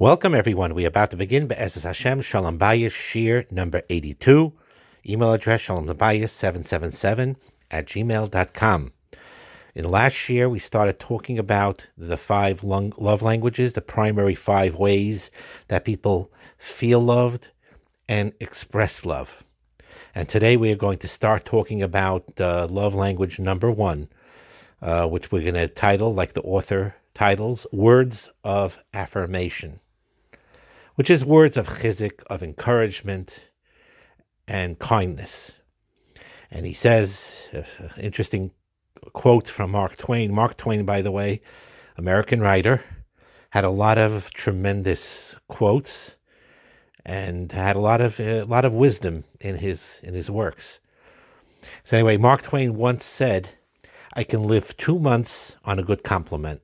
Welcome, everyone. We are about to begin Be'ezes Hashem Shalom Bayis Shir number 82. Email address shalombayis777 at gmail.com. In last year, we started talking about the five love languages, the primary five ways that people feel loved and express love. And today we are going to start talking about uh, love language number one, uh, which we're going to title, like the author titles, Words of Affirmation, which is words of chizik, of encouragement and kindness. And he says, uh, interesting quote from Mark Twain. Mark Twain, by the way, American writer, had a lot of tremendous quotes and had a lot of a lot of wisdom in his in his works. So anyway, Mark Twain once said, "I can live two months on a good compliment,"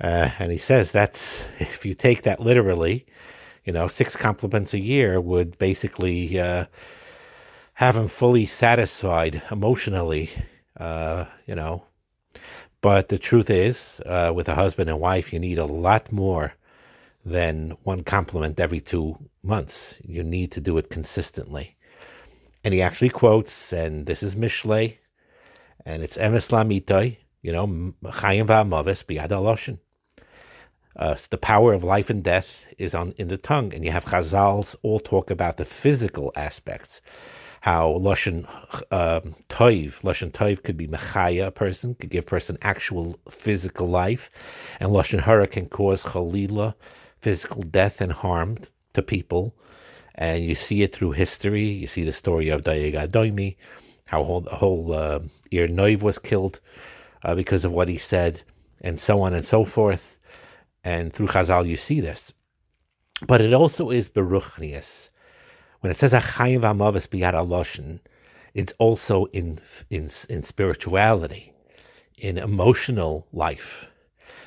uh, and he says that's if you take that literally, you know, six compliments a year would basically uh, have him fully satisfied emotionally uh, you know. But the truth is, uh, with a husband and wife, you need a lot more than one compliment every two months. You need to do it consistently. And he actually quotes, and this is Mishle, and it's Emes Lamitoy, you know, Chayim Va'amavis Biyad uh, the power of life and death is on in the tongue, and you have Chazals all talk about the physical aspects how Lashon um, Toiv, Lashon Toiv could be Mechaya, a person, could give person actual physical life, and Lashon Hara can cause Chalila, physical death and harm to people. And you see it through history. You see the story of Doeg Adoimi, how whole, the whole uh, Noiv was killed uh, because of what he said, and so on and so forth. And through Chazal, you see this. But it also is Beruchnius when it says achayim v'amavis biyad aloshin, it's also in, in, in spirituality, in emotional life,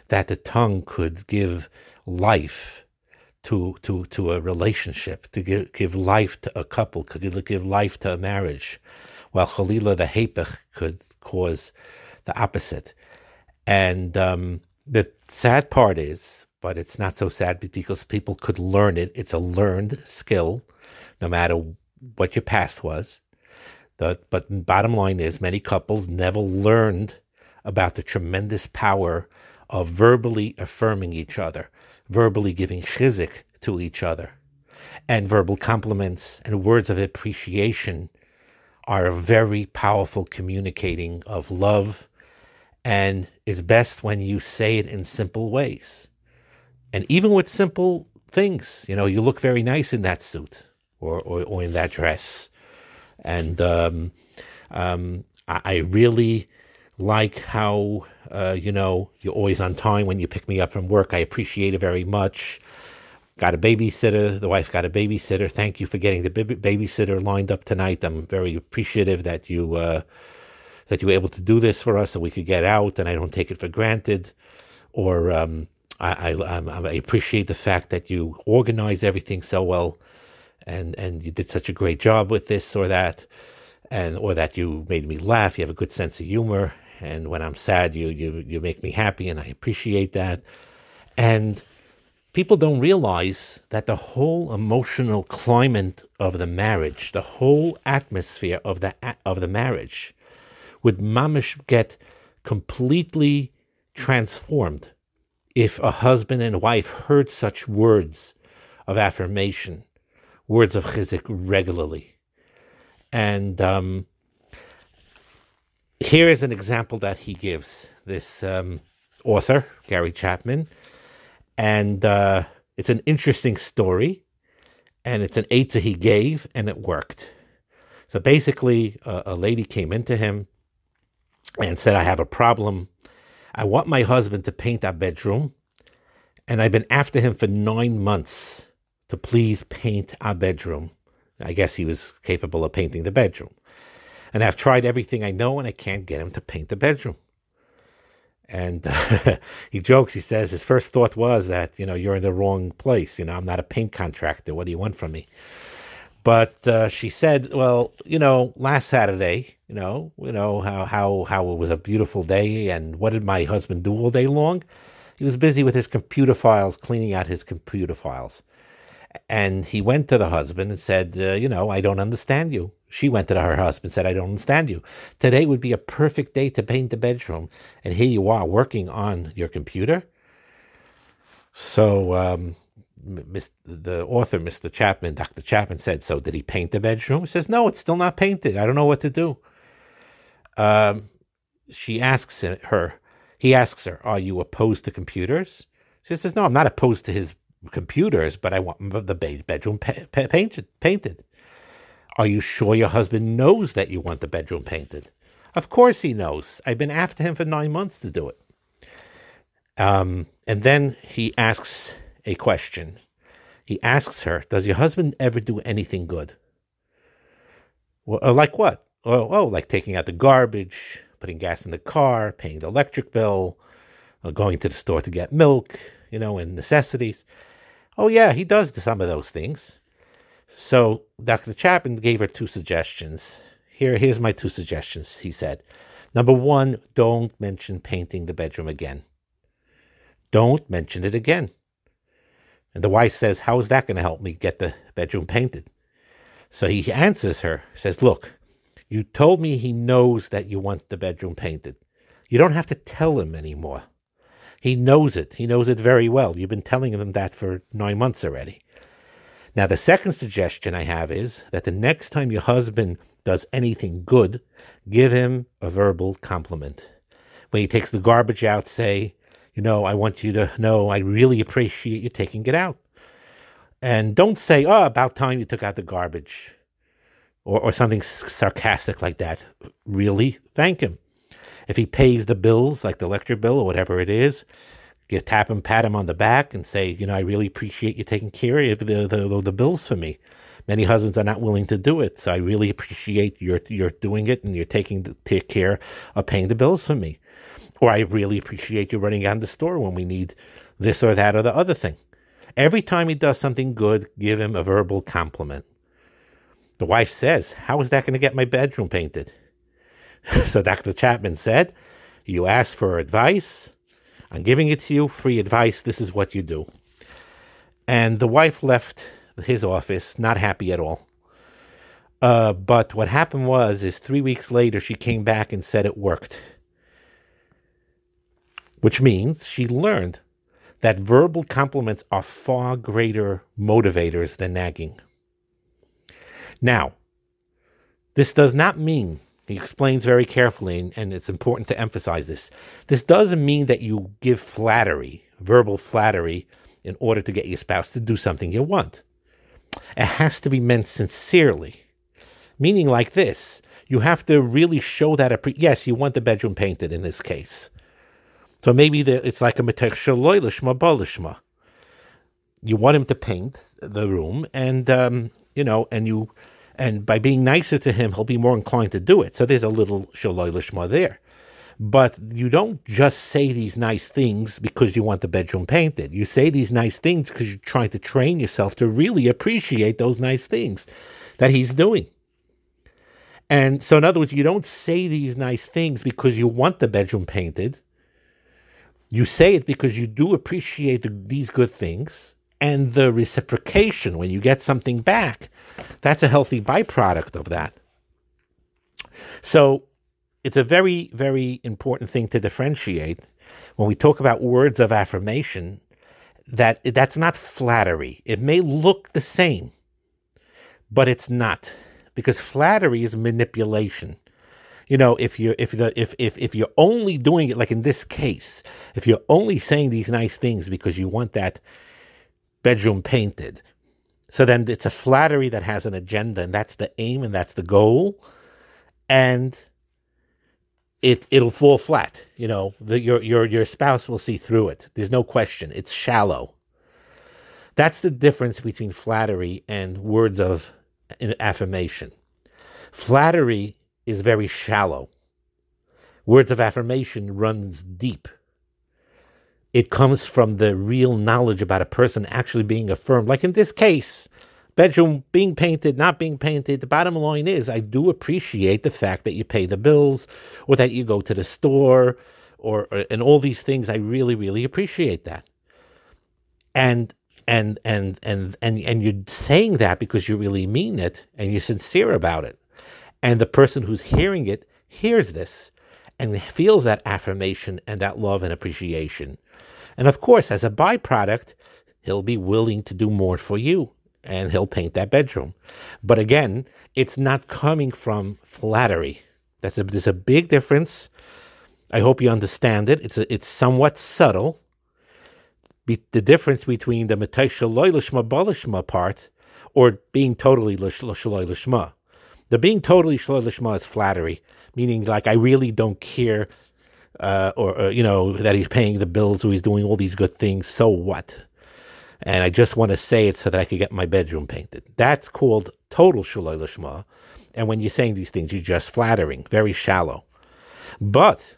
that the tongue could give life to, to, to a relationship, to give, give life to a couple, could give life to a marriage, while chalila, the hepech, could cause the opposite. And um, the sad part is, but it's not so sad because people could learn it. It's a learned skill no matter what your past was. The, but bottom line is, many couples never learned about the tremendous power of verbally affirming each other, verbally giving chizik to each other. And verbal compliments and words of appreciation are a very powerful communicating of love and is best when you say it in simple ways. And even with simple things, you know, you look very nice in that suit or, or, or in that dress. And um, um, I, I, really like how, uh, you know, you're always on time when you pick me up from work. I appreciate it very much. Got a babysitter. The wife got a babysitter. Thank you for getting the babysitter lined up tonight. I'm very appreciative that you uh, that you were able to do this for us, so we could get out, and I don't take it for granted. Or um, I, I, I appreciate the fact that you organize everything so well and and you did such a great job with this or that and or that you made me laugh you have a good sense of humor and when i'm sad you you you make me happy and i appreciate that and people don't realize that the whole emotional climate of the marriage the whole atmosphere of the of the marriage would mamish get completely transformed if a husband and wife heard such words of affirmation words of chizik regularly. And um, here is an example that he gives, this um, author, Gary Chapman. And uh, it's an interesting story, and it's an eitzah he gave, and it worked. So basically, uh, a lady came into him and said, I have a problem. I want my husband to paint our bedroom, and I've been after him for nine months to please paint our bedroom. I guess he was capable of painting the bedroom. And I've tried everything I know, and I can't get him to paint the bedroom. And uh, he jokes, he says his first thought was that, you know, you're in the wrong place. You know, I'm not a paint contractor. What do you want from me? But uh, she said, well, you know, last Saturday, you know, you know how, how, how it was a beautiful day, and what did my husband do all day long? he was busy with his computer files, cleaning out his computer files. And he went to the husband and said, uh, You know, I don't understand you. She went to her husband and said, I don't understand you. Today would be a perfect day to paint the bedroom. And here you are working on your computer. So um, the author, Mr. Chapman, Dr. Chapman said, So did he paint the bedroom? He says, No, it's still not painted. I don't know what to do. Um, she asks her, he asks her, Are you opposed to computers? She says, No, I'm not opposed to his computers, but I want the bedroom pa- pa- painted. painted. Are you sure your husband knows that you want the bedroom painted? Of course he knows. I've been after him for nine months to do it. Um, and then he asks a question. He asks her, Does your husband ever do anything good? Well, like what? Oh, oh, like taking out the garbage, putting gas in the car, paying the electric bill, uh, going to the store to get milk, you know, and necessities. Oh, yeah, he does some of those things. So Dr. Chapman gave her two suggestions. Here, here's my two suggestions, he said. Number one, don't mention painting the bedroom again. Don't mention it again. And the wife says, How is that going to help me get the bedroom painted? So he answers her, says, Look, you told me he knows that you want the bedroom painted. You don't have to tell him anymore. He knows it. He knows it very well. You've been telling him that for nine months already. Now, the second suggestion I have is that the next time your husband does anything good, give him a verbal compliment. When he takes the garbage out, say, you know, I want you to know I really appreciate you taking it out. And don't say, oh, about time you took out the garbage or, or something sarcastic like that. Really thank him. If he pays the bills, like the lecture bill or whatever it is, you tap him, pat him on the back, and say, you know, I really appreciate you taking care of the, the, the bills for me. Many husbands are not willing to do it, so I really appreciate your you're doing it and you're taking the, take care of paying the bills for me. Or I really appreciate you running out of the store when we need this or that or the other thing. Every time he does something good, give him a verbal compliment. The wife says, How is that going to get my bedroom painted? so Dr. Chapman said, You ask for advice. I'm giving it to you, free advice. This is what you do. And the wife left his office not happy at all. Uh, but what happened was, is three weeks later, she came back and said it worked which means she learned that verbal compliments are far greater motivators than nagging. Now, this does not mean, he explains very carefully, and, it's important to emphasize this. This doesn't mean that you give flattery, verbal flattery, in order to get your spouse to do something you want. It has to be meant sincerely, meaning like this. You have to really show that. Appre- yes, you want the bedroom painted in this case. So maybe the, it's like a metech. You want him to paint the room, and um, you know, and you, and by being nicer to him, he'll be more inclined to do it. So there's a little shaloi lishma there. But you don't just say these nice things because you want the bedroom painted. You say these nice things because you're trying to train yourself to really appreciate those nice things that he's doing. And so, in other words, you don't say these nice things because you want the bedroom painted you say it because you do appreciate the, these good things and the reciprocation when you get something back. That's a healthy byproduct of that. So it's a very, very important thing to differentiate when we talk about words of affirmation that that's not flattery. It may look the same, but it's not because flattery is manipulation you know if you if the if if if you're only doing it like in this case if you're only saying these nice things because you want that bedroom painted. So then it's a flattery that has an agenda and that's the aim and that's the goal. And it it'll fall flat you know the, your your your spouse will see through it. There's no question. It's shallow. That's the difference between flattery and words of affirmation. Flattery is very shallow. Words of affirmation runs deep. It comes from the real knowledge about a person actually being affirmed. Like in this case, bedroom being painted, not being painted. The bottom line is, I do appreciate the fact that you pay the bills, or that you go to the store, or, or and all these things. I really, really appreciate that. And and and and and and you're saying that because you really mean it and you're sincere about it. And the person who's hearing it hears this and feels that affirmation and that love and appreciation. And of course, as a byproduct, he'll be willing to do more for you and he'll paint that bedroom. But again, it's not coming from flattery. That's a, there's a big difference. I hope you understand it. It's a, it's somewhat subtle. Be, the difference between the matay shaloi lishma balishma part or being totally shaloi lishma. The being totally shaloi lishma is flattery, meaning like I really don't care, uh, or, or you know that he's paying the bills or he's doing all these good things. So what? and I just want to say it so that I could get my bedroom painted. That's called total shaloi lishma. And when you're saying these things, you're just flattering, very shallow. But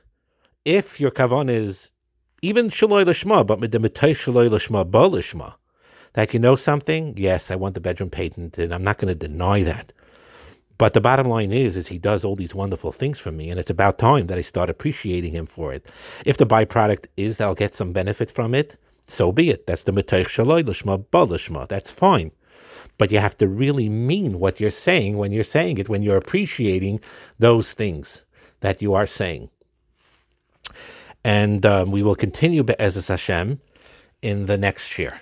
if your kavan is even shaloi lishma, but the mitay shaloi lishma ba lishma, that you know something, yes, I want the bedroom painted, and I'm not going to deny that. But the bottom line is, is he does all these wonderful things for me, and it's about time that I start appreciating him for it. If the byproduct is that I'll get some benefit from it, so be it. That's the Metoich Shaloi Lishma Balishma. That's fine. But you have to really mean what you're saying when you're saying it, when you're appreciating those things that you are saying. And um, we will continue Be'ezus Hashem in the next year.